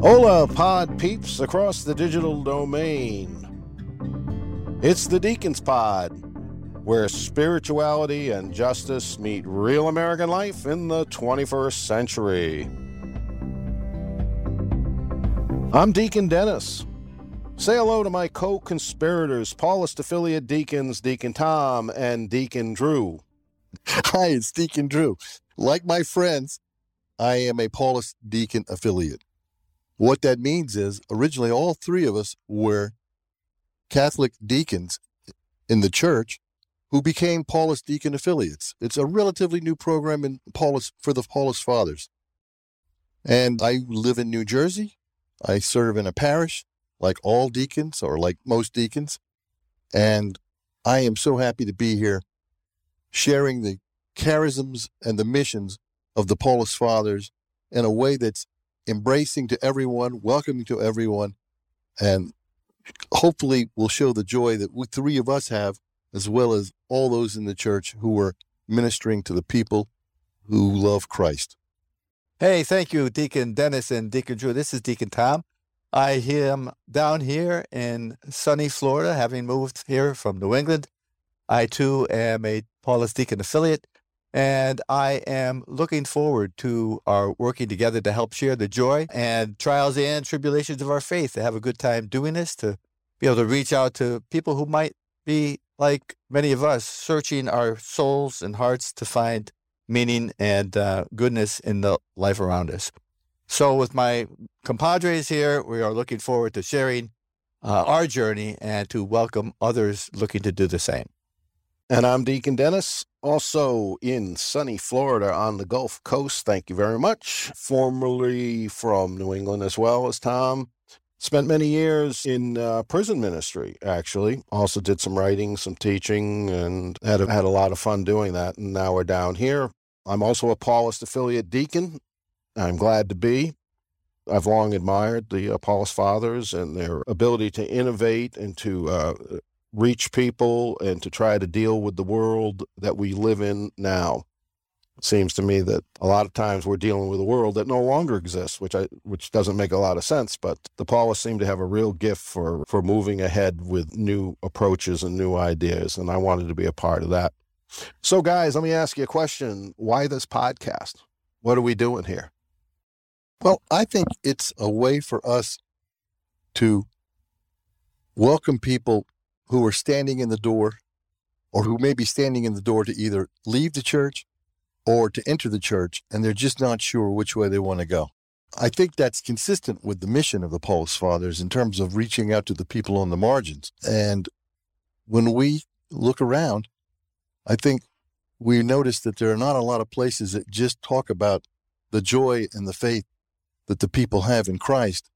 Hola, pod peeps across the digital domain. It's the Deacons Pod, where spirituality and justice meet real American life in the 21st century. I'm Deacon Dennis. Say hello to my co conspirators, Paulist affiliate deacons, Deacon Tom and Deacon Drew. Hi, it's Deacon Drew. Like my friends, I am a Paulist Deacon affiliate. What that means is originally all three of us were Catholic deacons in the church who became Paulist Deacon affiliates. It's a relatively new program in Paulist for the Paulist Fathers. And I live in New Jersey. I serve in a parish like all deacons or like most deacons. And I am so happy to be here sharing the charisms and the missions of the Paulist Fathers in a way that's embracing to everyone, welcoming to everyone, and hopefully will show the joy that we three of us have, as well as all those in the church who are ministering to the people who love Christ. Hey, thank you, Deacon Dennis and Deacon Drew. This is Deacon Tom. I am down here in sunny Florida, having moved here from New England. I too am a Paulist Deacon affiliate, and I am looking forward to our working together to help share the joy and trials and tribulations of our faith, to have a good time doing this, to be able to reach out to people who might be like many of us, searching our souls and hearts to find meaning and uh, goodness in the life around us. So, with my compadres here, we are looking forward to sharing uh, our journey and to welcome others looking to do the same. And I'm Deacon Dennis, also in sunny Florida on the Gulf Coast. Thank you very much. Formerly from New England as well as Tom. Spent many years in uh, prison ministry, actually. Also did some writing, some teaching, and had a, had a lot of fun doing that. And now we're down here. I'm also a Paulist affiliate deacon. I'm glad to be. I've long admired the uh, Paulist Fathers and their ability to innovate and to uh, reach people and to try to deal with the world that we live in now. It seems to me that a lot of times we're dealing with a world that no longer exists, which I which doesn't make a lot of sense. But the Paulists seem to have a real gift for for moving ahead with new approaches and new ideas, and I wanted to be a part of that. So, guys, let me ask you a question: Why this podcast? What are we doing here? Well, I think it's a way for us to welcome people who are standing in the door or who may be standing in the door to either leave the church or to enter the church, and they're just not sure which way they want to go. I think that's consistent with the mission of the Paulist Fathers in terms of reaching out to the people on the margins. And when we look around, I think we notice that there are not a lot of places that just talk about the joy and the faith that the people have in Christ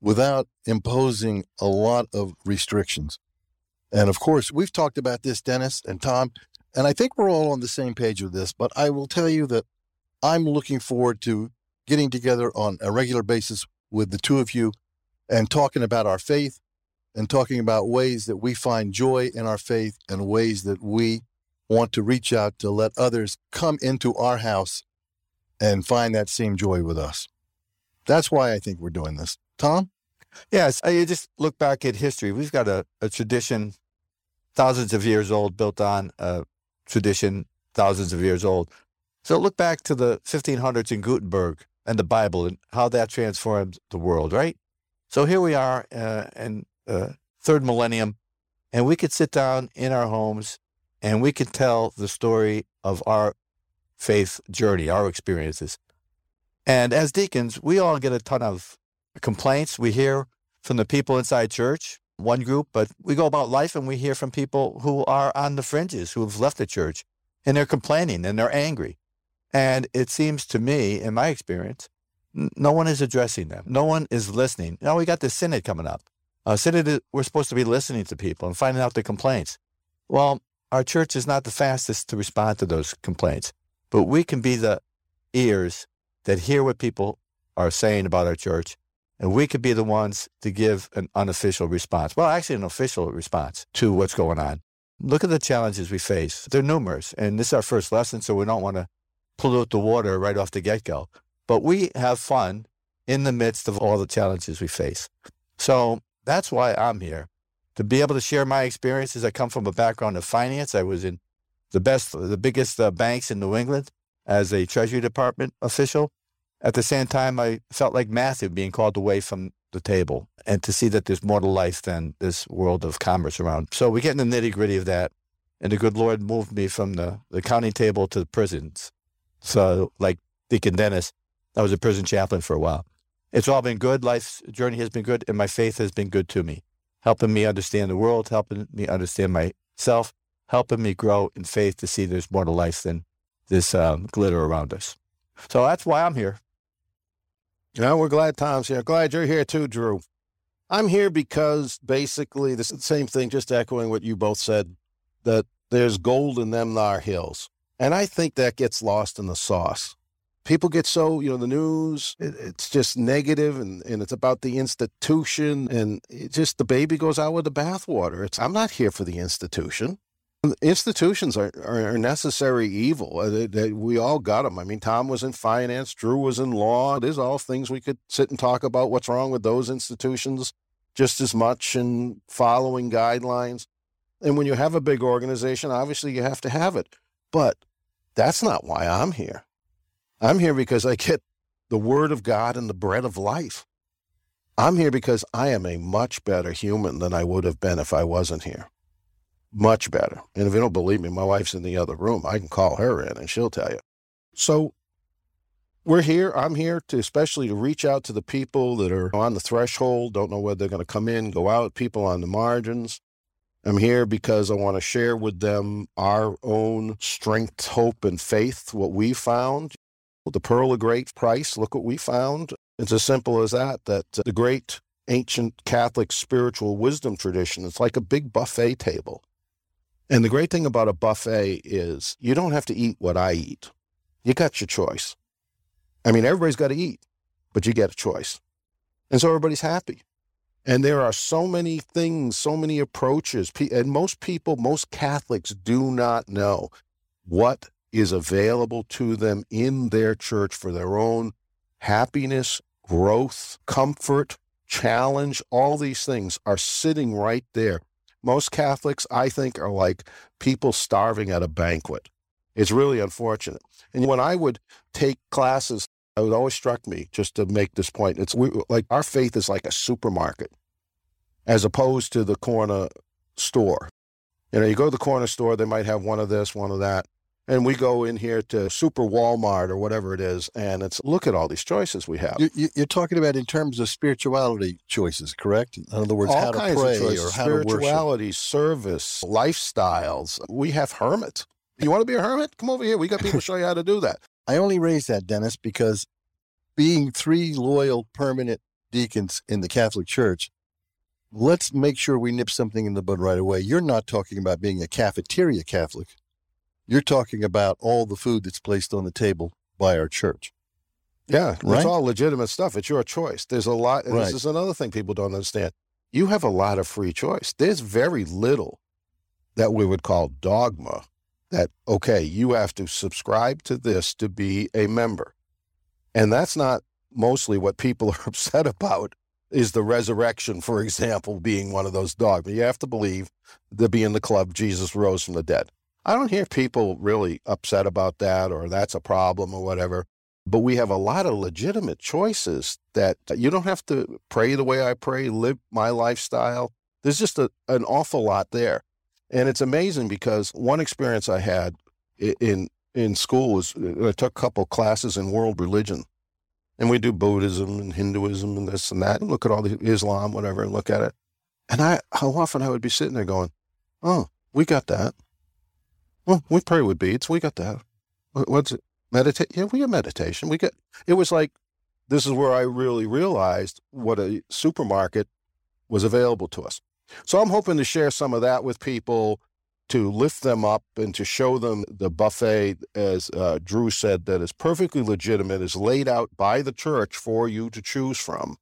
without imposing a lot of restrictions. And of course, we've talked about this, Dennis and Tom, and I think we're all on the same page with this. But I will tell you that I'm looking forward to getting together on a regular basis with the two of you and talking about our faith and talking about ways that we find joy in our faith and ways that we want to reach out to let others come into our house and find that same joy with us. That's why I think we're doing this. Tom? Yes, you just look back at history. We've got a, a tradition thousands of years old, built on a tradition thousands of years old. So look back to the 1500s in Gutenberg and the Bible and how that transformed the world, right? So here we are uh, in uh, third millennium, and we could sit down in our homes and we could tell the story of our faith journey, our experiences. And as deacons, we all get a ton of complaints. We hear from the people inside church, one group, but we go about life and we hear from people who are on the fringes, who have left the church, and they're complaining and they're angry. And it seems to me, in my experience, no one is addressing them. No one is listening. Now we got the synod coming up. Uh, synod, we're supposed to be listening to people and finding out the complaints. Well, our church is not the fastest to respond to those complaints, but we can be the ears that hear what people are saying about our church and we could be the ones to give an unofficial response. Well, actually, an official response to what's going on. Look at the challenges we face. They're numerous. And this is our first lesson, so we don't want to pollute the water right off the get go. But we have fun in the midst of all the challenges we face. So that's why I'm here to be able to share my experiences. I come from a background of finance. I was in the best, the biggest uh, banks in New England as a Treasury Department official. At the same time, I felt like Matthew being called away from the table and to see that there's more to life than this world of commerce around. So we get in the nitty gritty of that. And the good Lord moved me from the, the counting table to the prisons. So, like Deacon Dennis, I was a prison chaplain for a while. It's all been good. Life's journey has been good, and my faith has been good to me, helping me understand the world, helping me understand myself, helping me grow in faith to see there's more to life than this um, glitter around us. So that's why I'm here. Yeah, we're glad Tom's here. Glad you're here too, Drew. I'm here because basically the same thing, just echoing what you both said, that there's gold in them thar hills. And I think that gets lost in the sauce. People get so, you know, the news, it, it's just negative and, and it's about the institution and just the baby goes out with the bathwater. It's I'm not here for the institution. Institutions are, are necessary evil. Uh, they, they, we all got them. I mean, Tom was in finance, Drew was in law. There's all things we could sit and talk about what's wrong with those institutions just as much and following guidelines. And when you have a big organization, obviously you have to have it. But that's not why I'm here. I'm here because I get the word of God and the bread of life. I'm here because I am a much better human than I would have been if I wasn't here much better. And if you don't believe me, my wife's in the other room. I can call her in and she'll tell you. So we're here. I'm here to especially to reach out to the people that are on the threshold, don't know whether they're going to come in, go out, people on the margins. I'm here because I want to share with them our own strength, hope, and faith, what we found. The pearl of great price, look what we found. It's as simple as that, that uh, the great ancient Catholic spiritual wisdom tradition, it's like a big buffet table. And the great thing about a buffet is you don't have to eat what I eat. You got your choice. I mean, everybody's got to eat, but you get a choice. And so everybody's happy. And there are so many things, so many approaches. And most people, most Catholics do not know what is available to them in their church for their own happiness, growth, comfort, challenge. All these things are sitting right there most Catholics, I think, are like people starving at a banquet. It's really unfortunate. And when I would take classes, it always struck me just to make this point. It's we, like our faith is like a supermarket, as opposed to the corner store. You know, you go to the corner store, they might have one of this, one of that and we go in here to Super Walmart or whatever it is, and it's look at all these choices we have. You, are talking about in terms of spirituality choices, correct? In other words, all how to pray of choices, or how to worship. Spirituality, service, lifestyles. We have hermit. You want to be a hermit? Come over here. We got people to show you how to do that. I only raise that, Dennis, because being three loyal, permanent deacons in the Catholic Church, let's make sure we nip something in the bud right away. You're not talking about being a cafeteria Catholic. You're talking about all the food that's placed on the table by our church. Yeah, right? it's all legitimate stuff. It's your choice. There's a lot. And Right. This is another thing people don't understand. You have a lot of free choice. There's very little that we would call dogma. That okay, you have to subscribe to this to be a member, and that's not mostly what people are upset about. Is the resurrection, for example, being one of those dogma? You have to believe to be in the club. Jesus rose from the dead. I don't hear people really upset about that or that's a problem or whatever. But we have a lot of legitimate choices that uh, you don't have to pray the way I pray, live my lifestyle. There's just a, an awful lot there. And it's amazing because one experience I had in in school was uh, I took a couple classes in world religion. And we do Buddhism and Hinduism and this and that, and look at all the Islam, whatever, and look at it. And I how often I would be sitting there going, Oh, we got that. Well, we pray with beads. We got that. What's it? Meditate? Yeah, we got meditation. We got. It was like this is where I really realized what a supermarket was available to us. So I'm hoping to share some of that with people to lift them up and to show them the buffet, as uh, Drew said, that is perfectly legitimate, is laid out by the church for you to choose from.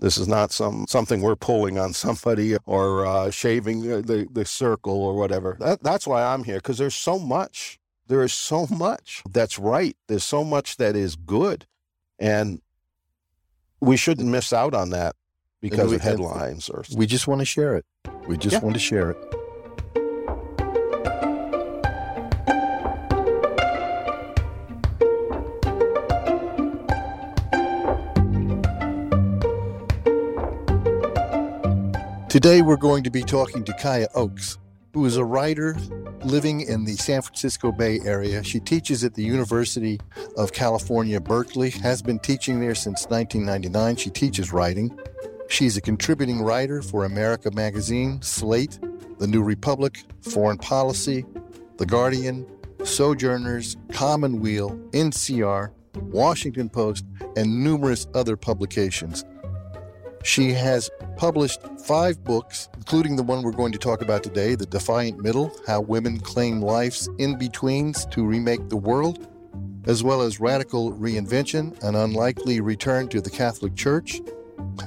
This is not some something we're pulling on somebody or uh, shaving the, the, circle or whatever. That, that's why I'm here because there's so much. There is so much that's right. There's so much that is good, and we shouldn't miss out on that because we- of headlines or We just want to share it. We just Yeah. want to share it. Today, we're going to be talking to Kaya Oakes, who is a writer living in the San Francisco Bay Area. She teaches at the University of California, Berkeley, has been teaching there since 1999. She teaches writing. She's a contributing writer for America Magazine, Slate, The New Republic, Foreign Policy, The Guardian, Sojourners, Commonweal, NCR, Washington Post, and numerous other publications. She has published five books, including the one we're going to talk about today The Defiant Middle How Women Claim Life's In Betweens to Remake the World, as well as Radical Reinvention An Unlikely Return to the Catholic Church.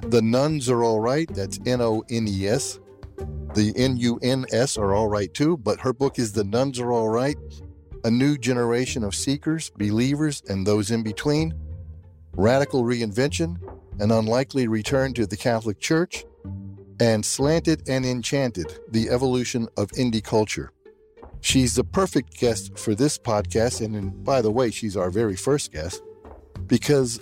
The Nones Are All Right, that's N O N E S. The N U N S are all right too, but her book is The Nones Are All Right A New Generation of Seekers, Believers, and Those in Between. Radical Reinvention An Unlikely Return to the Catholic Church and Slanted and Enchanted The Evolution of Indie Culture. She's the perfect guest for this podcast, and, by the way, she's our very first guest because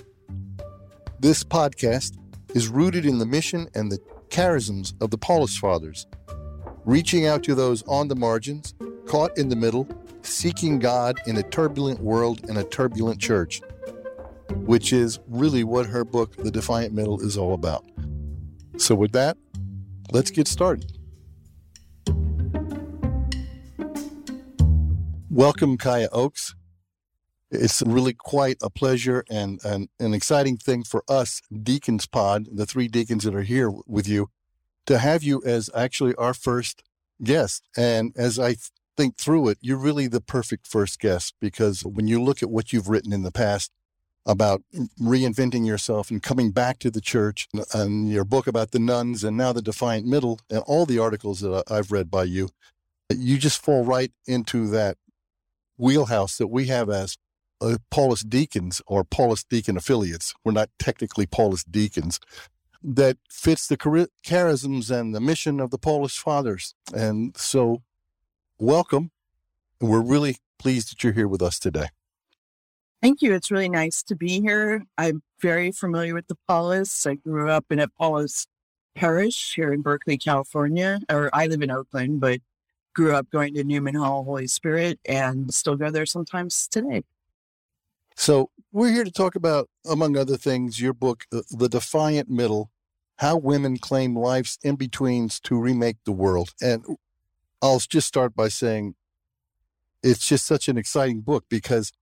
this podcast is rooted in the mission and the charisms of the Paulist Fathers, reaching out to those on the margins, caught in the middle, seeking God in a turbulent world and a turbulent church, which is really what her book, The Defiant Middle, is all about. So, with that, let's get started. Welcome, Kaya Oakes. It's really quite a pleasure and, and an exciting thing for us, Deacons Pod, the three deacons that are here with you, to have you as actually our first guest. And as I think through it, you're really the perfect first guest because when you look at what you've written in the past about reinventing yourself and coming back to the church, and your book about the nuns, and now the Defiant Middle, and all the articles that I've read by you, you just fall right into that wheelhouse that we have as uh, Paulist deacons or Paulist deacon affiliates. We're not technically Paulist deacons. That fits the chari- charisms and the mission of the Paulist fathers. And so, welcome. We're really pleased that you're here with us today. Thank you. It's really nice to be here. I'm very familiar with the Paulists. I grew up in a Paulist parish here in Berkeley, California, or I live in Oakland, but grew up going to Newman Hall Holy Spirit and still go there sometimes today. So, we're here to talk about, among other things, your book, The, the Defiant Middle How Women Claim Life's In Betweens to Remake the World. And I'll just start by saying it's just such an exciting book because uh,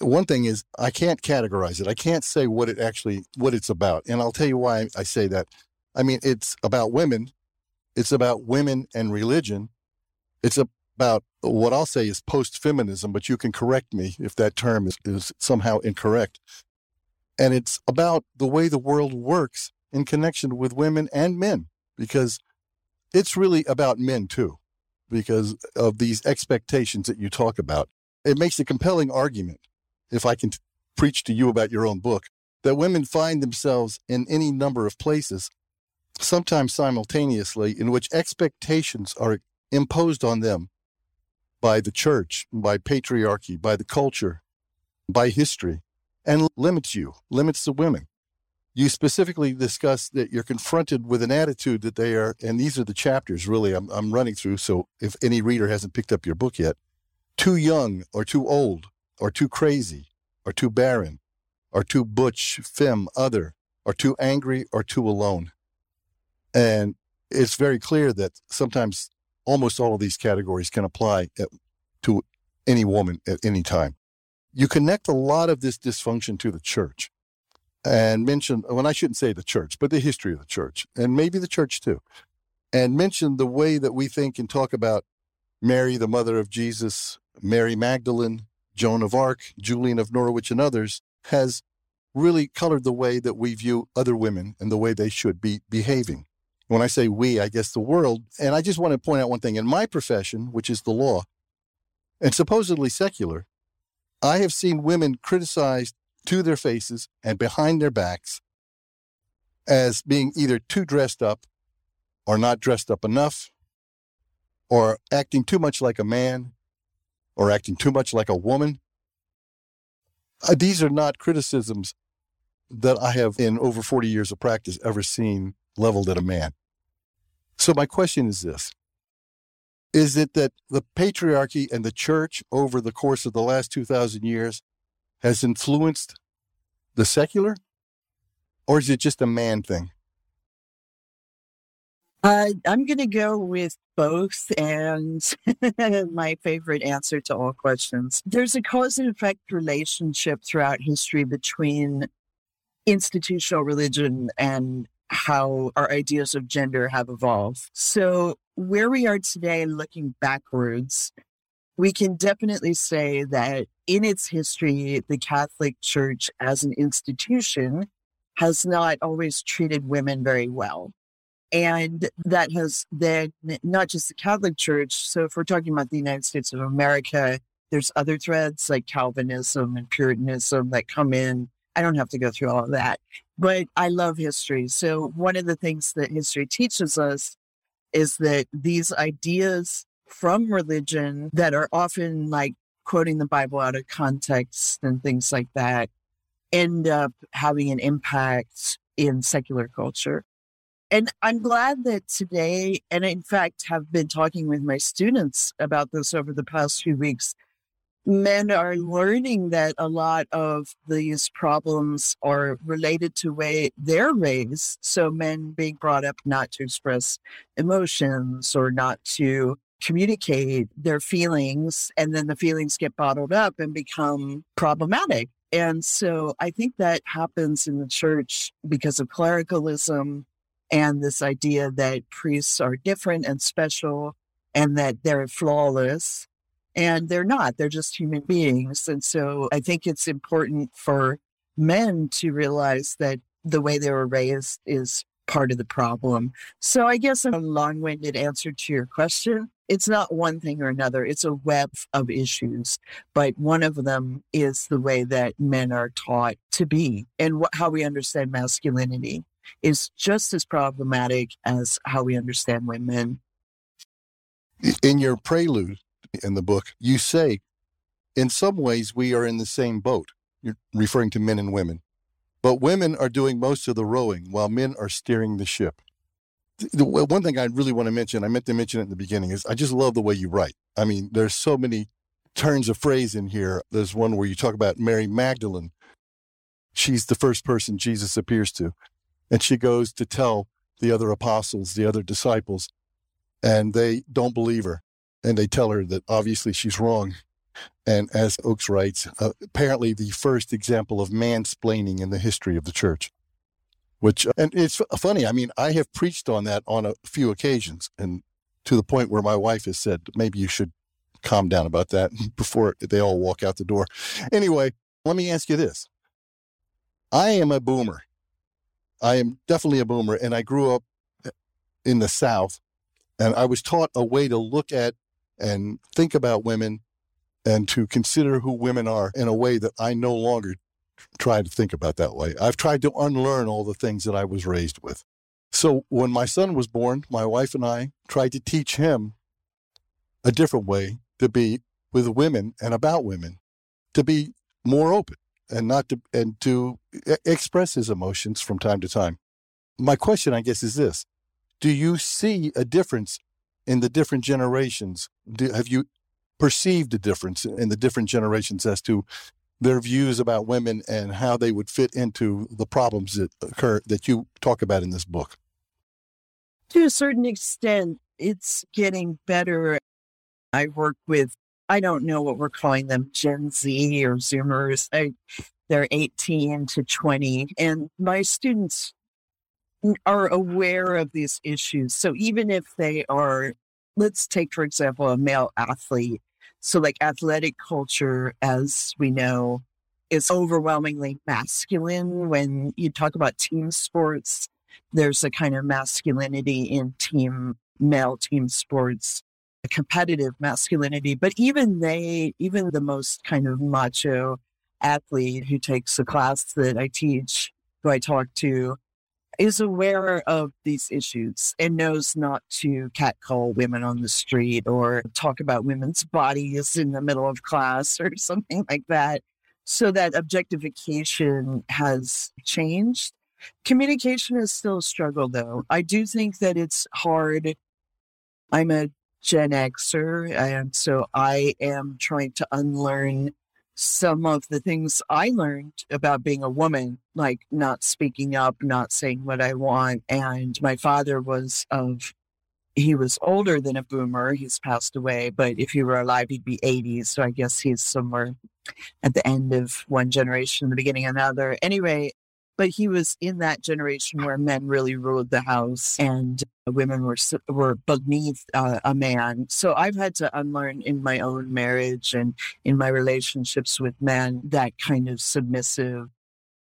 one thing is I can't categorize it. I can't say what it actually what it's about. And I'll tell you why I say that. I mean, it's about women. It's about women and religion. It's about what I'll say is post feminism, but you can correct me if that term is, is somehow incorrect. And it's about the way the world works in connection with women and men, because it's really about men too, because of these expectations that you talk about. It makes a compelling argument, if I can t- preach to you about your own book, that women find themselves in any number of places, sometimes simultaneously, in which expectations are imposed on them by the church, by patriarchy, by the culture, by history, and limits you, limits the women. You specifically discuss that you're confronted with an attitude that they are, and these are the chapters really I'm, I'm running through. So if any reader hasn't picked up your book yet, too young or too old or too crazy or too barren or too butch, femme, other, or too angry or too alone. And it's very clear that sometimes almost all of these categories can apply at, to any woman at any time. You connect a lot of this dysfunction to the church and mention, when I shouldn't say the church, but the history of the church, and maybe the church too, and mention the way that we think and talk about Mary, the mother of Jesus, Mary Magdalene, Joan of Arc, Julian of Norwich, and others, has really colored the way that we view other women and the way they should be behaving. When I say we, I guess the world. And I just want to point out one thing. In my profession, which is the law, and supposedly secular, I have seen women criticized to their faces and behind their backs as being either too dressed up or not dressed up enough, or acting too much like a man, or acting too much like a woman. Uh, these are not criticisms that I have, in over 40 years of practice, ever seen leveled at a man. So, my question is this Is it that the patriarchy and the church over the course of the last 2,000 years has influenced the secular? Or is it just a man thing? Uh, I'm going to go with both and my favorite answer to all questions. There's a cause and effect relationship throughout history between institutional religion and how our ideas of gender have evolved. So, where we are today, looking backwards, we can definitely say that in its history, the Catholic Church as an institution has not always treated women very well. And that has then not just the Catholic Church. So if we're talking about the United States of America, there's other threads like Calvinism and Puritanism that come in. I don't have to go through all of that, but I love history. So one of the things that history teaches us is that these ideas from religion that are often like quoting the Bible out of context and things like that end up having an impact in secular culture. And I'm glad that today, and in fact, have been talking with my students about this over the past few weeks. Men are learning that a lot of these problems are related to way they're raised. So men being brought up not to express emotions or not to communicate their feelings, and then the feelings get bottled up and become problematic. And so I think that happens in the church because of clericalism and this idea that priests are different and special and that they're flawless. And they're not, they're just human beings. And so I think it's important for men to realize that the way they were raised is part of the problem. So I guess a long winded answer to your question. It's not one thing or another, it's a web of issues. But one of them is the way that men are taught to be and wh- how we understand masculinity is just as problematic as how we understand women. In your prelude in the book, you say, in some ways, we are in the same boat. You're referring to men and women. But women are doing most of the rowing while men are steering the ship. The, one thing I really want to mention, I meant to mention it in the beginning, is I just love the way you write. I mean, there's so many turns of phrase in here. There's one where you talk about Mary Magdalene. She's the first person Jesus appears to. And she goes to tell the other apostles, the other disciples, and they don't believe her. And they tell her that obviously she's wrong. And as Oakes writes, uh, apparently the first example of mansplaining in the history of the church. Which, and it's funny, I mean, I have preached on that on a few occasions, and to the point where my wife has said, maybe you should calm down about that before they all walk out the door. Anyway, let me ask you this I am a boomer. I am definitely a boomer, and I grew up in the South, and I was taught a way to look at and think about women and to consider who women are in a way that I no longer try to think about that way. I've tried to unlearn all the things that I was raised with. So when my son was born, my wife and I tried to teach him a different way to be with women and about women, to be more open and not to and to express his emotions from time to time. My question, I guess, is this: Do you see a difference in the different generations? Do, have you perceived a difference in the different generations as to their views about women and how they would fit into the problems that occur that you talk about in this book? To a certain extent, it's getting better. I work with I don't know what we're calling them, Gen Z or Zoomers. I, they're 18 to 20. And my students are aware of these issues. So even if they are, let's take, for example, a male athlete. So, like athletic culture, as we know, is overwhelmingly masculine. When you talk about team sports, there's a kind of masculinity in team, male team sports competitive masculinity. But even they, even the most kind of macho athlete who takes a class that I teach, who I talk to, is aware of these issues and knows not to catcall women on the street or talk about women's bodies in the middle of class or something like that. So that objectification has changed. Communication is still a struggle, though. I do think that it's hard. I'm a Gen Xer, and so I am trying to unlearn some of the things I learned about being a woman, like not speaking up, not saying what I want. And my father was of, he was older than a boomer. He's passed away, but if he were alive, he'd be 80. So I guess he's somewhere at the end of one generation, the beginning of another. Anyway, but he was in that generation where men really ruled the house and women were were beneath uh, a man. So I've had to unlearn in my own marriage and in my relationships with men that kind of submissive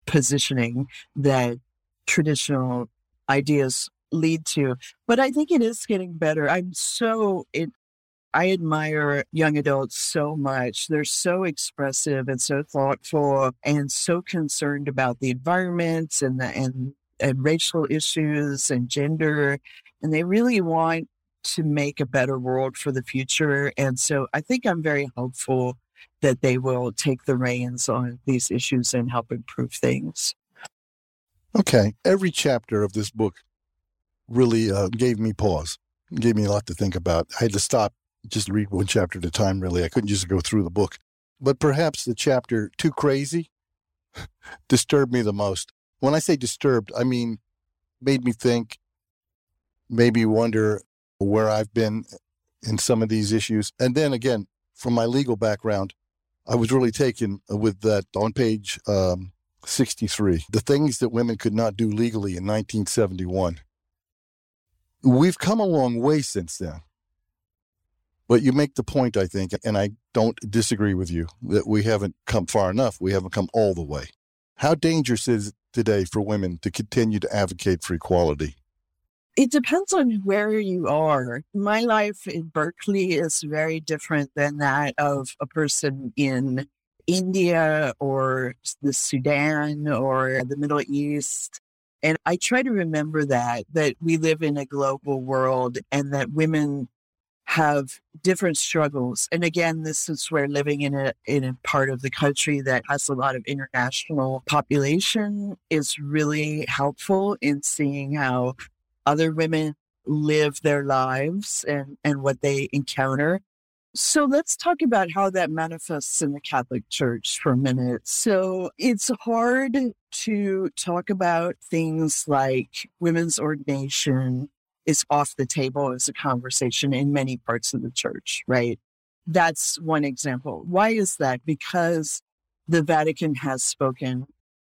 positioning that traditional ideas lead to. But I think it is getting better. I'm so it, I admire young adults so much. They're so expressive and so thoughtful and so concerned about the environment and the, and and racial issues and gender and they really want to make a better world for the future and so I think I'm very hopeful that they will take the reins on these issues and help improve things. Okay, every chapter of this book really uh, gave me pause, gave me a lot to think about. I had to stop just read one chapter at a time, really. I couldn't just go through the book. But perhaps the chapter Too Crazy disturbed me the most. When I say disturbed, I mean made me think, made me wonder where I've been in some of these issues. And then again, from my legal background, I was really taken with that on page um, 63, the things that women could not do legally in 1971. We've come a long way since then. But you make the point, I think, and I don't disagree with you, that we haven't come far enough. We haven't come all the way. How dangerous is it today for women to continue to advocate for equality? It depends on where you are. My life in Berkeley is very different than that of a person in India or the Sudan or the Middle East. And I try to remember that, that we live in a global world and that women have different struggles. And again, this is where living in a in a part of the country that has a lot of international population is really helpful in seeing how other women live their lives and, and what they encounter. So let's talk about how that manifests in the Catholic Church for a minute. So it's hard to talk about things like women's ordination is off the table as a conversation in many parts of the church, right? That's one example. Why is that? Because the Vatican has spoken.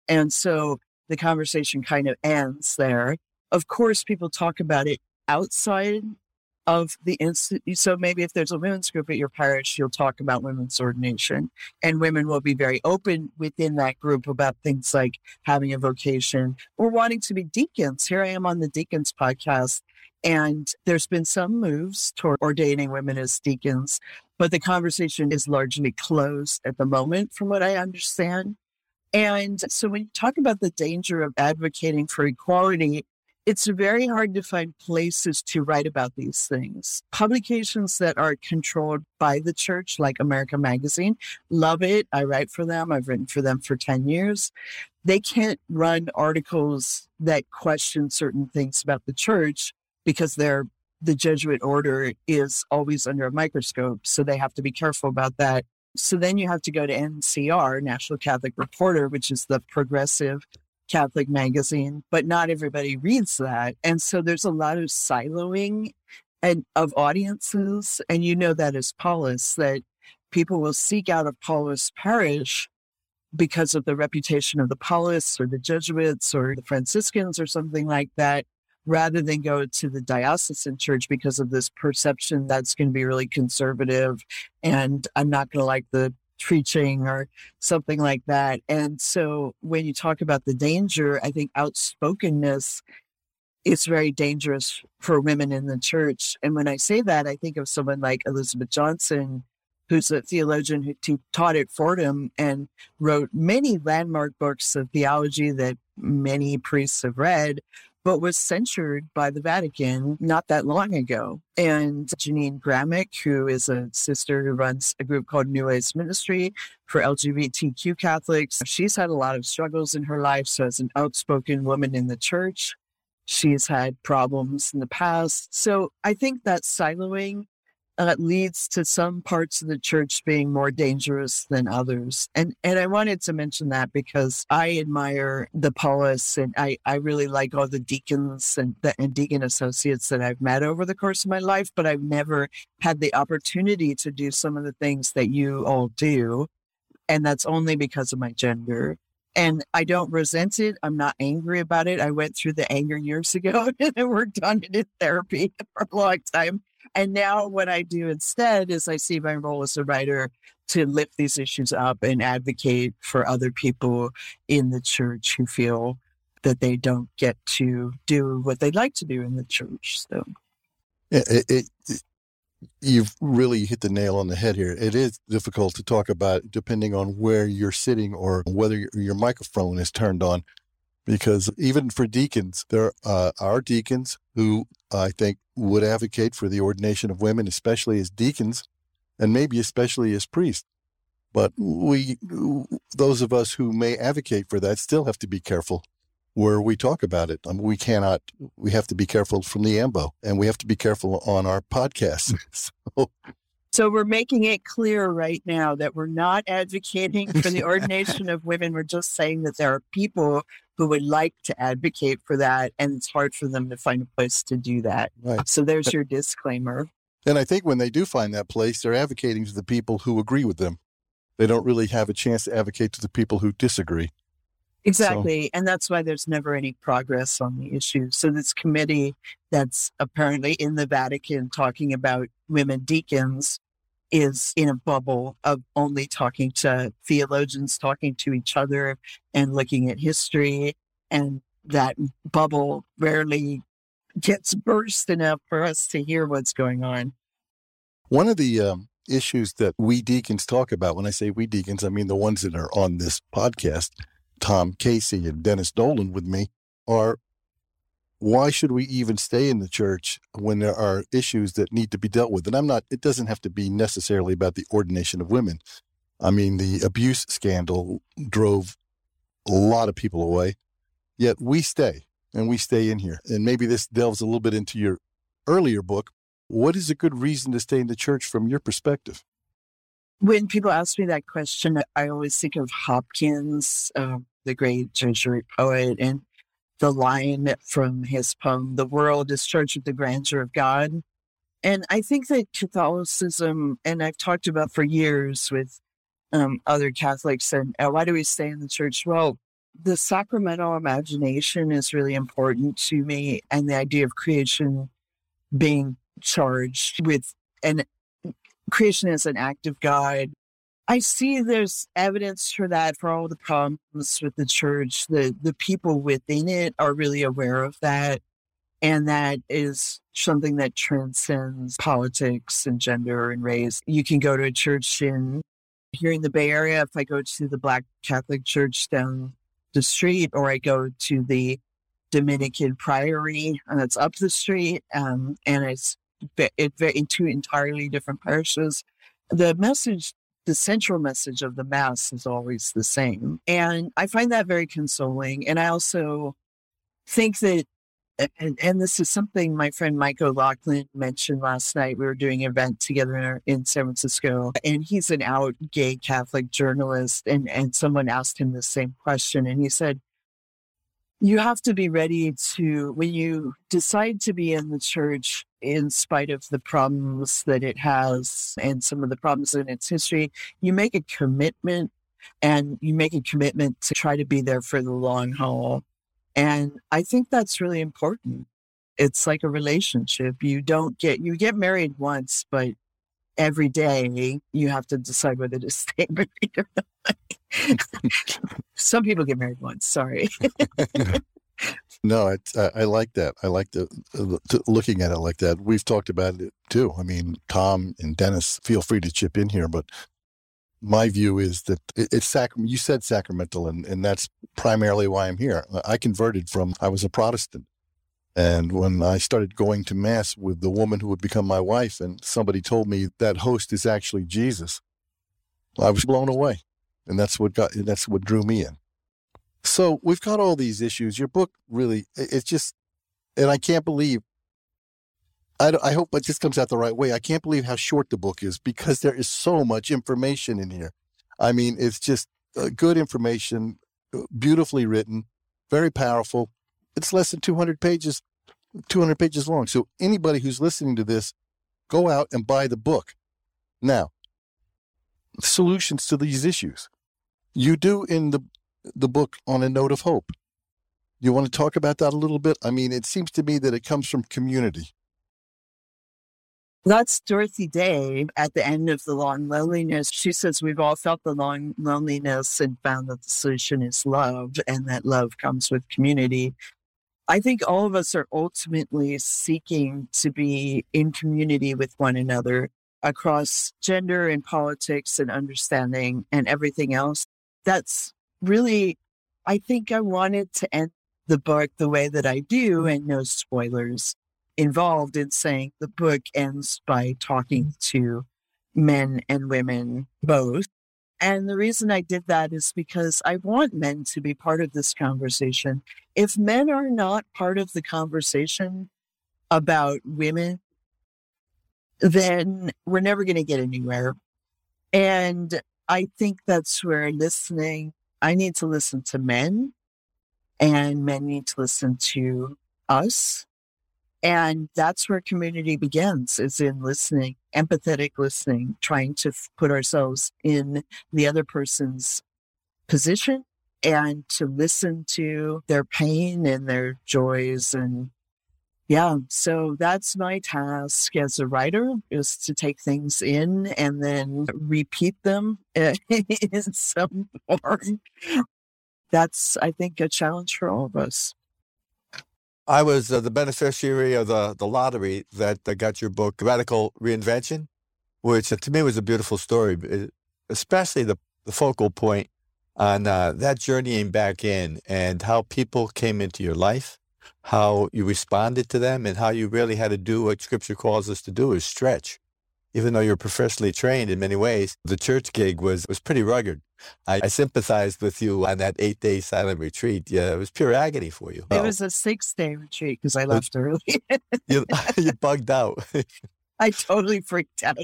And so the conversation kind of ends there. Of course, people talk about it outside of the institute. So maybe if there's a women's group at your parish, you'll talk about women's ordination and women will be very open within that group about things like having a vocation or wanting to be deacons. Here I am on the deacons podcast and there's been some moves toward ordaining women as deacons, but the conversation is largely closed at the moment, from what I understand. And so when you talk about the danger of advocating for equality, it's very hard to find places to write about these things. Publications that are controlled by the church, like America Magazine, love it. I write for them. I've written for them for 10 years. They can't run articles that question certain things about the church because they're the Jesuit order is always under a microscope. So they have to be careful about that. So then you have to go to NCR, National Catholic Reporter, which is the progressive Catholic magazine, but not everybody reads that. And so there's a lot of siloing and of audiences. And you know that as Paulists, that people will seek out a Paulist parish because of the reputation of the Paulists or the Jesuits or the Franciscans or something like that rather than go to the diocesan church because of this perception that's going to be really conservative and I'm not going to like the preaching or something like that. And so when you talk about the danger, I think outspokenness is very dangerous for women in the church. And when I say that, I think of someone like Elizabeth Johnson, who's a theologian who taught at Fordham and wrote many landmark books of theology that many priests have read, but was censured by the Vatican not that long ago. And Jeannine Gramick, who is a sister who runs a group called New Ways Ministry for LGBTQ Catholics, she's had a lot of struggles in her life. So, as an outspoken woman in the church, she's had problems in the past. So, I think that siloing uh, leads to some parts of the church being more dangerous than others. And and I wanted to mention that because I admire the Paulist and I, I really like all the deacons and, the, and deacon associates that I've met over the course of my life, but I've never had the opportunity to do some of the things that you all do. And that's only because of my gender. And I don't resent it. I'm not angry about it. I went through the anger years ago and I worked on it in therapy for a long time. And now what I do instead is I see my role as a writer to lift these issues up and advocate for other people in the church who feel that they don't get to do what they'd like to do in the church. So it, it, it, you've really hit the nail on the head here. It is difficult to talk about depending on where you're sitting or whether your, your microphone is turned on because even for deacons, there uh, are deacons who I think would advocate for the ordination of women, especially as deacons, and maybe especially as priests. But we, those of us who may advocate for that, still have to be careful where we talk about it. I mean, we cannot. We have to be careful from the ambo, and we have to be careful on our podcasts. so so we're making it clear right now that we're not advocating for the ordination of women. We're just saying that there are people who would like to advocate for that, and it's hard for them to find a place to do that. Right. So there's your disclaimer. And I think when they do find that place, they're advocating to the people who agree with them. They don't really have a chance to advocate to the people who disagree. Exactly. So. And that's why there's never any progress on the issue. So, this committee that's apparently in the Vatican talking about women deacons is in a bubble of only talking to theologians, talking to each other, and looking at history. And that bubble rarely gets burst enough for us to hear what's going on. One of the um, issues that we deacons talk about, when I say we deacons, I mean the ones that are on this podcast, Tom Casey and Dennis Dolan with me, are why should we even stay in the church when there are issues that need to be dealt with? And I'm not, it doesn't have to be necessarily about the ordination of women. I mean, the abuse scandal drove a lot of people away, yet we stay and we stay in here. And maybe this delves a little bit into your earlier book. What is a good reason to stay in the church from your perspective? When people ask me that question, I always think of Hopkins, um, the great Jesuit poet, and the line from his poem, The World is Charged with the Grandeur of God. And I think that Catholicism, and I've talked about for years with um, other Catholics, and uh, why do we stay in the church? Well, the sacramental imagination is really important to me, and the idea of creation being charged with and creation is an active God I see there's evidence for that for all the problems with the church. The the people within it are really aware of that. And that is something that transcends politics and gender and race. You can go to a church in here in the Bay Area. If I go to the Black Catholic Church down the street, or I go to the Dominican Priory, and it's up the street, um, and it's it, eh, in two entirely different parishes. The message the central message of the Mass is always the same. And I find that very consoling. And I also think that, and, and this is something my friend Mike O'Loughlin mentioned last night. We were doing an event together in San Francisco, and he's an out gay Catholic journalist. And, and someone asked him the same question. And he said, you have to be ready to, when you decide to be in the church, in spite of the problems that it has and some of the problems in its history, you make a commitment and you make a commitment to try to be there for the long haul. And I think that's really important. It's like a relationship. You don't get, you get married once, but every day you have to decide whether to stay married or not. Some people get married once. Sorry. no, I, I, like that. I like the, the, looking at it like that. We've talked about it too. I mean, Tom and Dennis, feel free to chip in here, but my view is that it's sacrament. You said sacramental, and, and that's primarily why I'm here. I converted from, I was a Protestant. And when I started going to Mass with the woman who would become my wife, and somebody told me that host is actually Jesus, I was blown away. And that's what got, that's what drew me in. So we've got all these issues. Your book really, it's just, and I can't believe I, I hope it just comes out the right way. I can't believe how short the book is because there is so much information in here. I mean, it's just uh, good information, uh, beautifully written, very powerful. It's less than 200 pages, 200 pages long. So anybody who's listening to this, go out and buy the book. Now, solutions to these issues. You do in the the book on a note of hope. You want to talk about that a little bit? I mean, it seems to me that it comes from community. That's Dorothy Day at the end of the long loneliness. She says we've all felt the long loneliness and found that the solution is love and that love comes with community. I think all of us are ultimately seeking to be in community with one another across gender and politics and understanding and everything else. That's really, I think I wanted to end the book the way that I do and no spoilers involved in saying the book ends by talking to men and women both. And the reason I did that is because I want men to be part of this conversation. If men are not part of the conversation about women, then we're never going to get anywhere. And I think that's where listening, I need to listen to men, and men need to listen to us and that's where community begins is in listening, empathetic listening, trying to put ourselves in the other person's position and to listen to their pain and their joys and yeah so that's my task as a writer is to take things in and then repeat them in some form. That's i think a challenge for all of us. I was uh, the beneficiary of the, the lottery that uh, got your book, Radical Reinvention, which uh, to me was a beautiful story, eh, especially the, the focal point on uh, that journeying back in and how people came into your life, how you responded to them, and how you really had to do what Scripture calls us to do is stretch even though you're professionally trained in many ways, the church gig was, was pretty rugged. I, I sympathized with you on that eight day silent retreat. Yeah, it was pure agony for you. It was a six day retreat because I left early. you, you bugged out. I totally freaked out.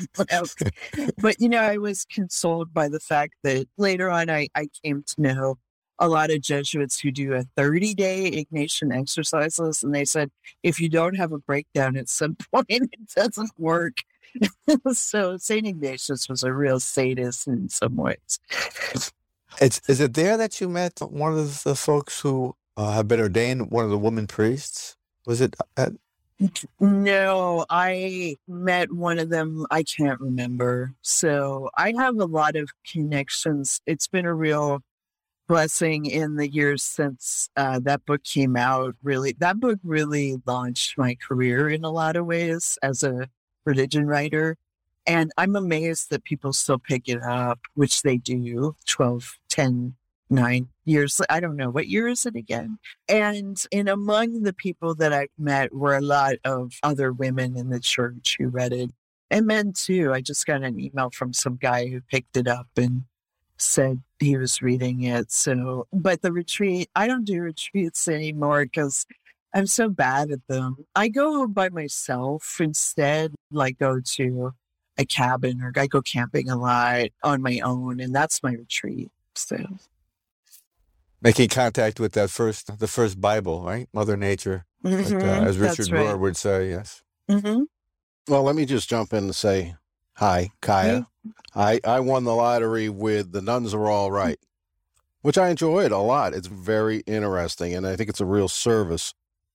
but, you know, I was consoled by the fact that later on I, I came to know a lot of Jesuits who do a 30 day Ignatian exercises. And they said, if you don't have a breakdown at some point, it doesn't work. so St. Ignatius was a real sadist in some ways. It's, is it there that you met one of the folks who uh, have been ordained, one of the women priests? Was it at- no, I met one of them. I can't remember. So I have a lot of connections. It's been a real blessing in the years since uh, that book came out. Really, that book really launched my career in a lot of ways as a religion writer. And I'm amazed that people still pick it up, which they do 12, 10, nine years. I don't know. What year is it again? And in among the people that I've met were a lot of other women in the church who read it and men too. I just got an email from some guy who picked it up and said he was reading it. So, but the retreat, I don't do retreats anymore because I'm so bad at them. I go by myself instead, like go to a cabin or I go camping a lot on my own, and that's my retreat. So making contact with that first, the first Bible, right? Mother Nature, mm-hmm. like, uh, as Richard right. Rohr would say. Yes. Mm-hmm. Well, let me just jump in and say hi, Kaya. I I won the lottery with The Nones Are All Right, which I enjoyed a lot. It's very interesting, and I think it's a real service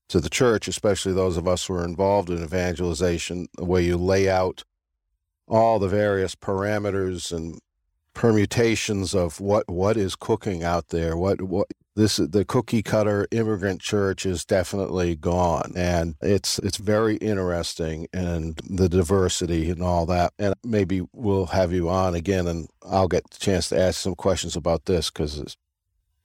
to the church, especially those of us who are involved in evangelization, where you lay out all the various parameters and permutations of what what is cooking out there, what what this the cookie cutter immigrant church is definitely gone and it's it's very interesting and the diversity and all that and maybe we'll have you on again and I'll get the chance to ask some questions about this because it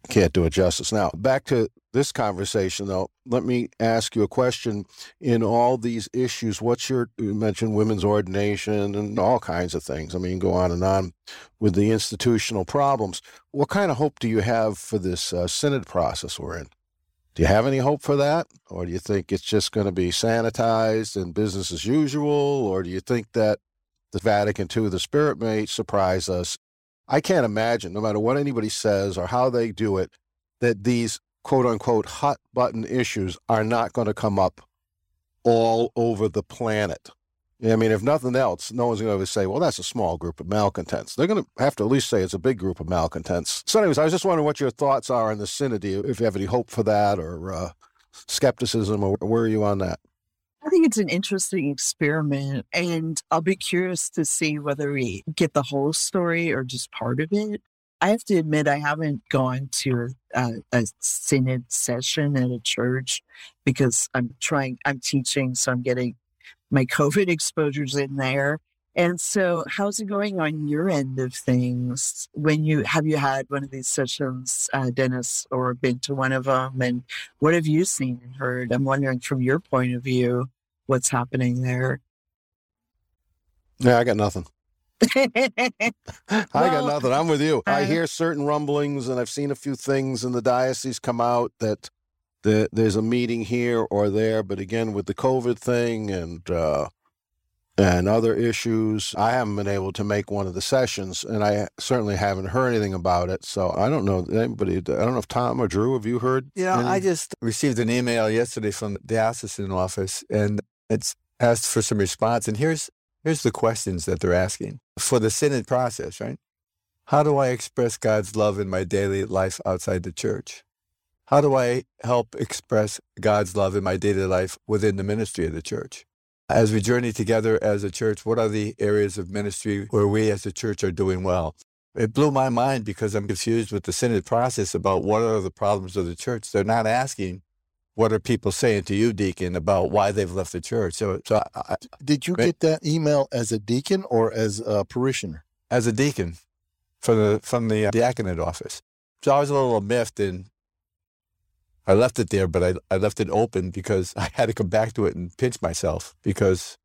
can't do it justice. Now back to this conversation though let me ask you a question. In all these issues what's your you mentioned women's ordination and all kinds of things. I mean go on and on with the institutional problems. What kind of hope do you have for this uh, synod process we're in? Do you have any hope for that? Or do you think it's just going to be sanitized and business as usual? Or do you think that the vatican ii the spirit may surprise us? I can't imagine no matter what anybody says or how they do it that these quote unquote hot button issues are not going to come up all over the planet. I mean, if nothing else, no one's going to say, well, that's a small group of malcontents. They're going to have to at least say it's a big group of malcontents. So, anyways, I was just wondering what your thoughts are on the synod, if you have any hope for that or uh, skepticism, or where are you on that? I think it's an interesting experiment, and I'll be curious to see whether we get the whole story or just part of it. I have to admit, I haven't gone to a, a, synod session at a church because I'm trying, I'm teaching, so I'm getting my COVID exposures in there. And so, how's it going on your end of things? When you have you had one of these sessions, uh, Dennis, or been to one of them? And what have you seen and heard? I'm wondering from your point of view, what's happening there. Yeah, I got nothing. I got nothing. I'm with you. I hear certain rumblings, and I've seen a few things in the diocese come out that the, there's a meeting here or there. But again, with the COVID thing and uh, and other issues, I haven't been able to make one of the sessions, and I certainly haven't heard anything about it. So I don't know anybody. I don't know if Tom or Drew have you heard? Yeah, I just received an email yesterday from the diocesan office, and it's asked for some response. And here's Here's the questions that they're asking for the synod process, right? How do I express God's love in my daily life outside the church? How do I help express God's love in my daily life within the ministry of the church? As we journey together as a church, what are the areas of ministry where we as a church are doing well? It blew my mind because I'm confused with the synod process about what are the problems of the church. They're not asking what are people saying to you, deacon, about why they've left the church? So, so I, did you get that email as a deacon or as a parishioner? As a deacon, from the from the uh, diaconate office. So I was a little miffed, and I left it there, but I I left it open because I had to come back to it and pinch myself because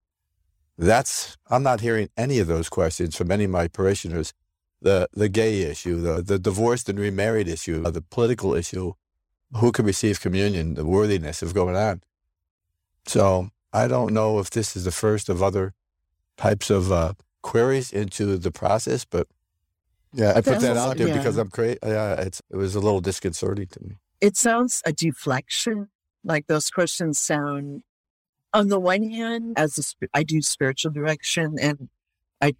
that's I'm not hearing any of those questions from any of my parishioners. The the gay issue, the the divorced and remarried issue, the political issue who can receive communion, the worthiness of going on. So I don't know if this is the first of other types of uh, queries into the process, but yeah, I put that out there yeah. because I'm crazy. Yeah, it's it was a little disconcerting to me. It sounds a deflection. Like those questions sound. On the one hand, as a, I do spiritual direction, and I,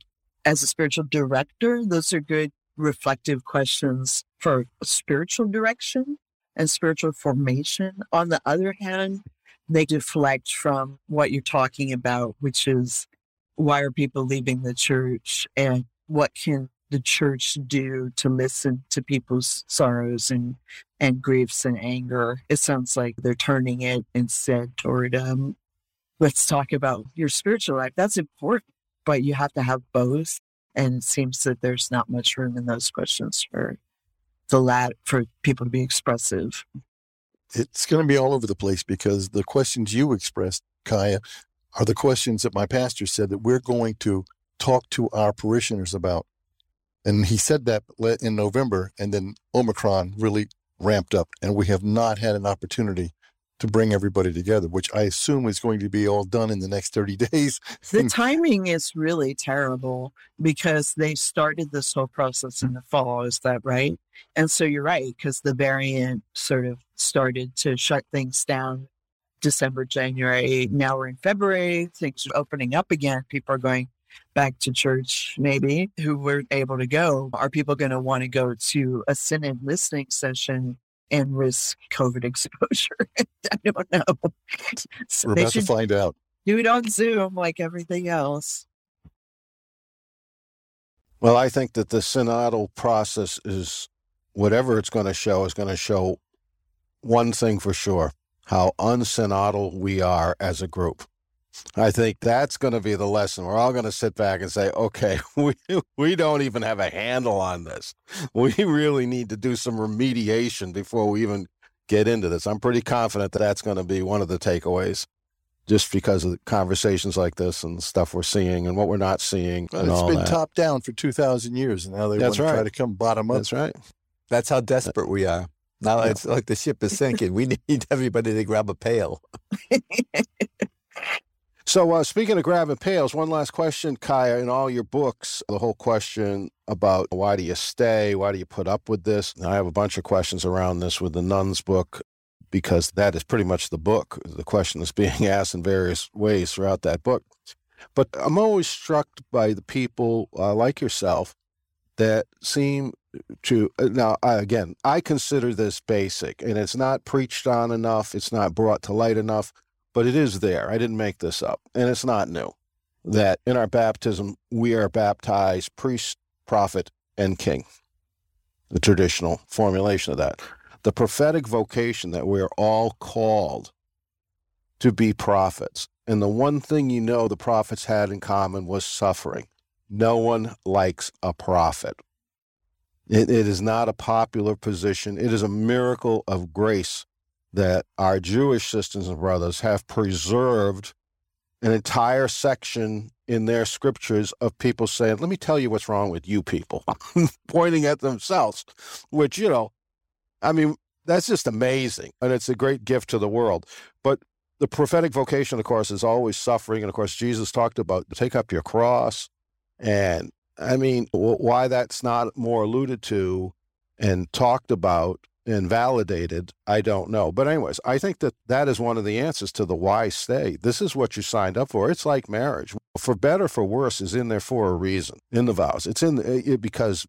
as a spiritual director, those are good reflective questions for spiritual direction and spiritual formation. On the other hand, they deflect from what you're talking about, which is why are people leaving the church and what can the church do to listen to people's sorrows and and griefs and anger. It sounds like they're turning it instead toward um let's talk about your spiritual life. That's important, but you have to have both. And it seems that there's not much room in those questions for the lat for people to be expressive. It's going to be all over the place because the questions you expressed, Kaya, are the questions that my pastor said that we're going to talk to our parishioners about. And he said that in November, and then Omicron really ramped up, and we have not had an opportunity to bring everybody together, which I assume is going to be all done in the next 30 days. the timing is really terrible because they started this whole process in hmm. the fall. Is that right? And so you're right, because the variant sort of started to shut things down December, January. Now we're in February, things are opening up again. People are going back to church, maybe, who weren't able to go. Are people going to want to go to a synod listening session and risk COVID exposure? I don't know. So We're about to find out. Do it on Zoom like everything else. Well, I think that the synodal process is whatever it's going to show is going to show one thing for sure how unsynodal we are as a group. I think that's going to be the lesson. We're all going to sit back and say, okay, we, we don't even have a handle on this. We really need to do some remediation before we even get into this. I'm pretty confident that that's going to be one of the takeaways just because of conversations like this and stuff we're seeing and what we're not seeing. Well, and it's all been that. top down for 2,000 years, and now they That's want to try to come bottom up. That's right. That's how desperate we are. Now Yeah. it's like the ship is sinking. We need everybody to grab a pail. So, uh, speaking of grabbing pails, one last question, Kaya. In all your books, the whole question about why do you stay? Why do you put up with this? And I have a bunch of questions around this with the Nones book because that is pretty much the book. The question is being asked in various ways throughout that book. But I'm always struck by the people uh, like yourself that seem to uh, now I, again i consider this basic and it's not preached on enough it's not brought to light enough but it is there. I didn't make this up and it's not new. That in our baptism we are baptized priest prophet and king. The traditional formulation of that. The prophetic vocation that we're all called to be prophets. And the one thing you know the prophets had in common was suffering. No one likes a prophet. It, it is not a popular position. It is a miracle of grace that our Jewish sisters and brothers have preserved an entire section in their scriptures of people saying, Let me tell you what's wrong with you people, pointing at themselves, which, you know, I mean, that's just amazing. And it's a great gift to the world. But the prophetic vocation, of course, is always suffering. And of course, Jesus talked about take up your cross and I mean, why that's not more alluded to and talked about and validated, I don't know. But, anyways, I think that that is one of the answers to the why stay. This is what you signed up for. It's like marriage. For better, for worse, is in there for a reason in the vows. It's in the, it, because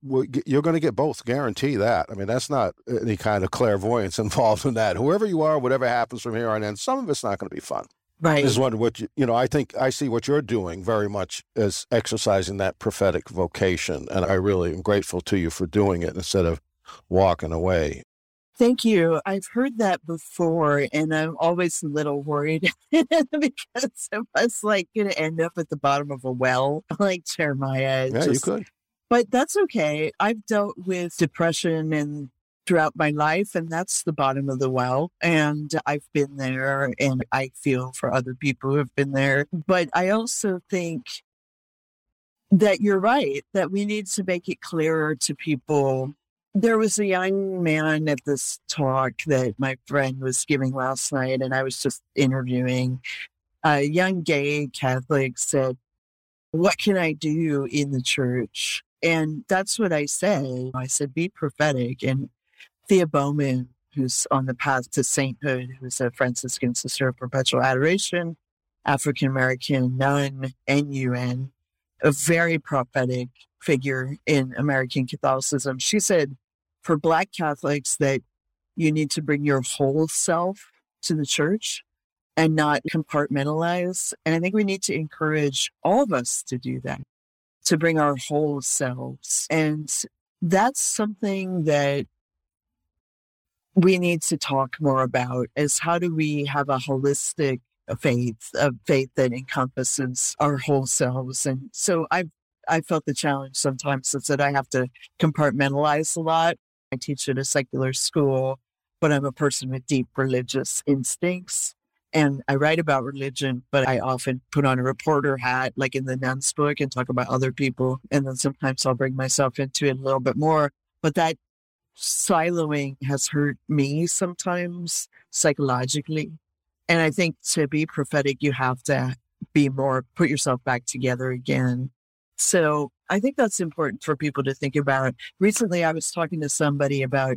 you're going to get both. Guarantee that. I mean, that's not any kind of clairvoyance involved in that. Whoever you are, whatever happens from here on in, some of it's not going to be fun Right. is what what you, you know. I think I see what you're doing very much as exercising that prophetic vocation, and I really am grateful to you for doing it instead of walking away. Thank you. I've heard that before, and I'm always a little worried because I was like going to end up at the bottom of a well, like Jeremiah. Yeah, you could. But that's okay. I've dealt with depression and throughout my life, and that's the bottom of the well. And I've been there, and I feel for other people who have been there. But I also think that you're right, that we need to make it clearer to people. There was a young man at this talk that my friend was giving last night, and I was just interviewing. A young gay Catholic said, What can I do in the church? And that's what I say. I said, Be prophetic. And Thea Bowman, who's on the path to sainthood, who's a Franciscan sister of perpetual adoration, African American nun, NUN, a very prophetic figure in American Catholicism. She said for Black Catholics that you need to bring your whole self to the church and not compartmentalize. And I think we need to encourage all of us to do that, to bring our whole selves. And that's something that we need to talk more about is how do we have a holistic faith, a faith that encompasses our whole selves. And so I've I felt the challenge sometimes that I have to compartmentalize a lot. I teach at a secular school, but I'm a person with deep religious instincts. And I write about religion, but I often put on a reporter hat, like in the Nones book, and talk about other people. And then sometimes I'll bring myself into it a little bit more. But that siloing has hurt me sometimes psychologically. And I think to be prophetic, you have to be more, put yourself back together again. So I think that's important for people to think about. Recently, I was talking to somebody about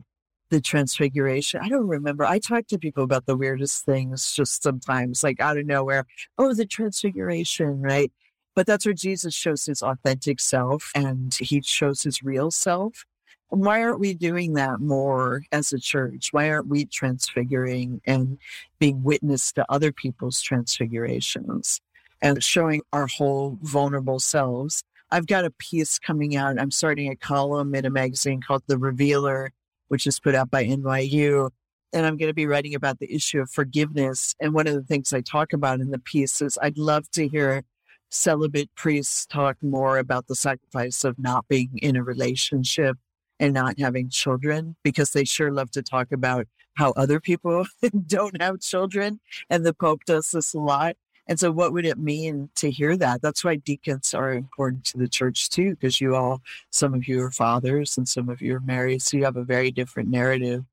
the transfiguration. I don't remember. I talk to people about the weirdest things just sometimes, like out of nowhere. Oh, the transfiguration, right? But that's where Jesus shows his authentic self and he shows his real self. Why aren't we doing that more as a church? Why aren't we transfiguring and being witness to other people's transfigurations and showing our whole vulnerable selves? I've got a piece coming out. I'm starting a column in a magazine called The Revealer which is put out by NYU. And I'm going to be writing about the issue of forgiveness. And one of the things I talk about in the piece is I'd love to hear celibate priests talk more about the sacrifice of not being in a relationship and not having children because they sure love to talk about how other people don't have children. And the Pope does this a lot. And so, what would it mean to hear that? That's why deacons are important to the church too, because you all, some of you are fathers and some of you are married. So, you have a very different narrative.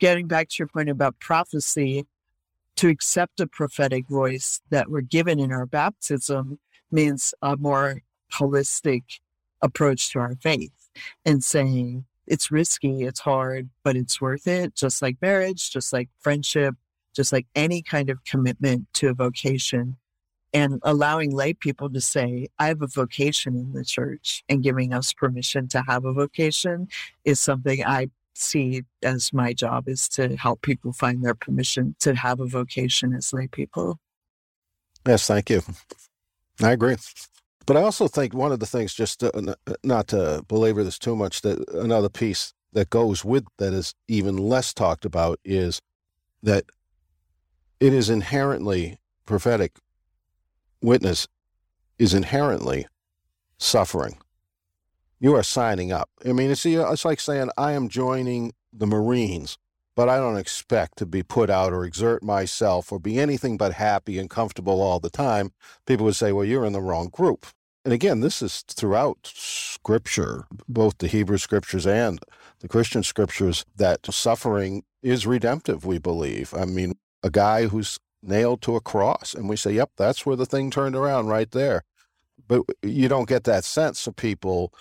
Getting back to your point about prophecy, to accept a prophetic voice that we're given in our baptism means a more holistic approach to our faith and saying it's risky, it's hard, but it's worth it, just like marriage, just like friendship, just like any kind of commitment to a vocation. And allowing lay people to say, I have a vocation in the church and giving us permission to have a vocation is something I see as my job is to help people find their permission to have a vocation as lay people. Yes, thank you. I agree. But I also think one of the things, just to, not to belabor this too much, that another piece that goes with that is even less talked about is that it is inherently prophetic witness is inherently suffering. You are signing up. I mean, it's, it's like saying, I am joining the Marines, but I don't expect to be put out or exert myself or be anything but happy and comfortable all the time. People would say, well, you're in the wrong group. And again, this is throughout Scripture, both the Hebrew Scriptures and the Christian Scriptures, that suffering is redemptive, we believe. I mean, a guy who's nailed to a cross. And we say, yep, that's where the thing turned around right there. But you don't get that sense of people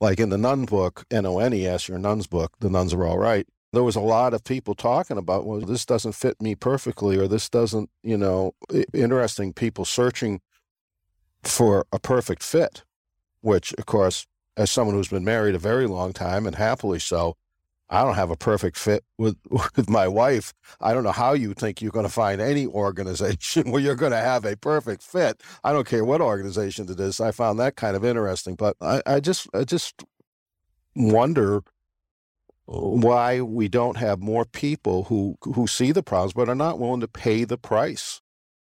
like in the nun book, N O N E S, your nun's book, The Nones Are All Right. There was a lot of people talking about, well, this doesn't fit me perfectly, or this doesn't, you know, interesting people searching for a perfect fit, which, of course, as someone who's been married a very long time and happily so, I don't have a perfect fit with with my wife. I don't know how you think you're going to find any organization where you're going to have a perfect fit. I don't care what organization it is. I found that kind of interesting, but I, I just I just wonder uh, why we don't have more people who who see the problems but are not willing to pay the price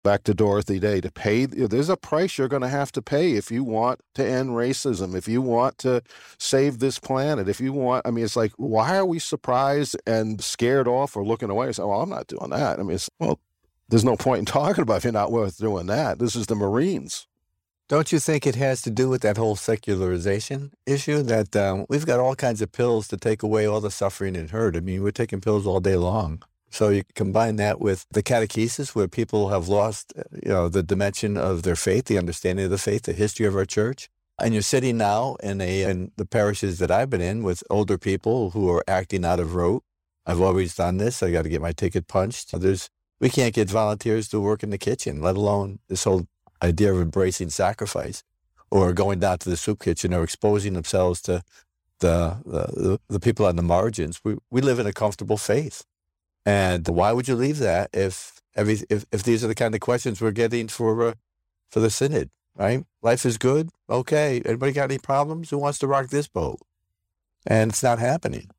back to Dorothy Day to pay. There's a price you're going to have to pay if you want to end racism, if you want to save this planet, if you want. I mean, it's like, why are we surprised and scared off or looking away? Say, well, I'm not doing that. I mean, well, there's no point in talking about if you're not worth doing that. This is the Marines. Don't you think it has to do with that whole secularization issue? That um, we've got all kinds of pills to take away all the suffering and hurt. I mean, we're taking pills all day long. So you combine that with the catechesis, where people have lost, uh, you know, the dimension of their faith, the understanding of the faith, the history of our church. And you're sitting now in a in the parishes that I've been in with older people who are acting out of rote. I've always done this. I got to get my ticket punched. There's we can't get volunteers to work in the kitchen, let alone this whole idea of embracing sacrifice or going down to the soup kitchen or exposing themselves to the the, the people on the margins. We we live in a comfortable faith. And why would you leave that if every if, if these are the kind of questions we're getting for uh, for the synod, right? Life is good. Okay. Anybody got any problems? Who wants to rock this boat? And it's not happening.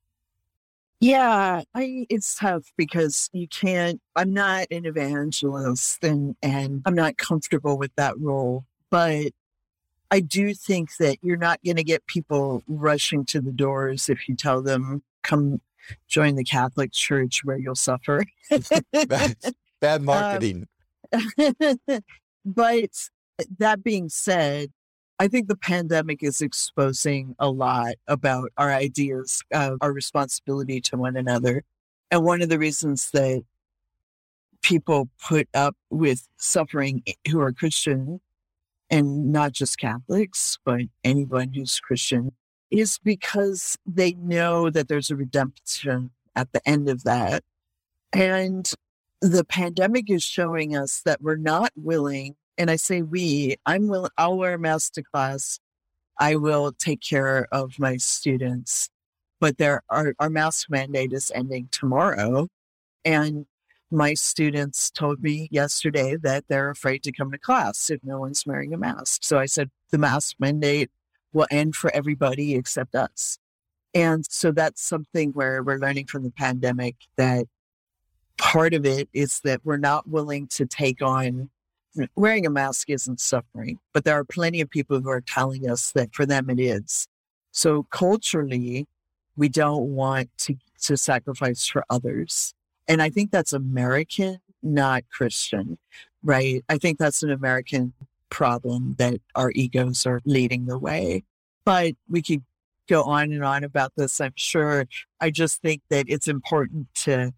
Yeah, I it's tough because you can't I'm not an evangelist and and I'm not comfortable with that role, but I do think that you're not going to get people rushing to the doors if you tell them come join the Catholic Church where you'll suffer. bad, bad um, marketing. Um, but that being said, I think the pandemic is exposing a lot about our ideas of our responsibility to one another. And one of the reasons that people put up with suffering who are Christian and not just Catholics, but anyone who's Christian is because they know that there's a redemption at the end of that. And the pandemic is showing us that we're not willing, and I say we, I'm willing, I'll wear a mask to class. I will take care of my students, but there are, our mask mandate is ending tomorrow. And my students told me yesterday that they're afraid to come to class if no one's wearing a mask. So I said, the mask mandate will end for everybody except us. And so that's something where we're learning from the pandemic that part of it is that we're not willing to take on wearing a mask isn't suffering, but there are plenty of people who are telling us that for them it is. So culturally, we don't want to, to sacrifice for others. And I think that's American, not Christian, right? I think that's an American problem that our egos are leading the way. But we could go on and on about this, I'm sure. I just think that it's important to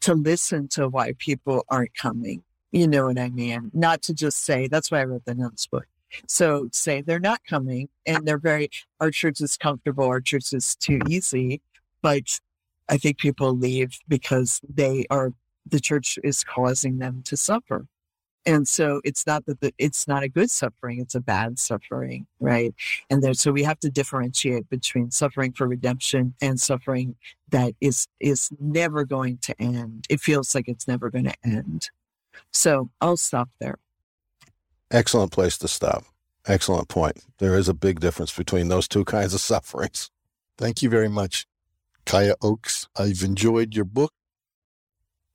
to listen to why people aren't coming. You know what I mean? Not to just say, that's why I wrote the notes book. So say they're not coming and they're very, our church is comfortable, our church is too easy. But I think people leave because they are, the church is causing them to suffer. And so it's not that the, it's not a good suffering, it's a bad suffering, right? And there, so we have to differentiate between suffering for redemption and suffering that is is never going to end. It feels like it's never going to end. So I'll stop there. Excellent place to stop. Excellent point. There is a big difference between those two kinds of sufferings. Thank you very much, Kaya Oakes. I've enjoyed your book.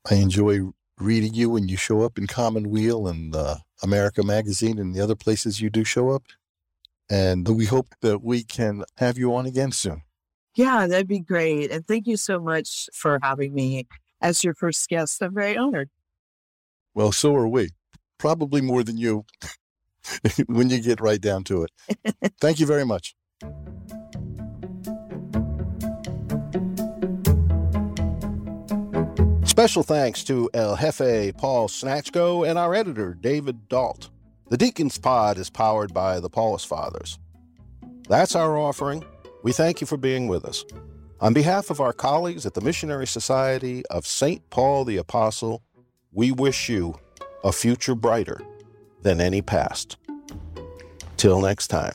I enjoy reading you when you show up in Commonweal and uh, America Magazine and the other places you do show up. And we hope that we can have you on again soon. Yeah, that'd be great. And thank you so much for having me as your first guest. I'm very honored. Well, so are we. Probably more than you when you get right down to it. Thank you very much. Special thanks to El Jefe Paul Snatchko and our editor David Dalt. The Deacons Pod is powered by the Paulist Fathers. That's our offering. We thank you for being with us. On behalf of our colleagues at the Missionary Society of St. Paul the Apostle, we wish you a future brighter than any past. Till next time.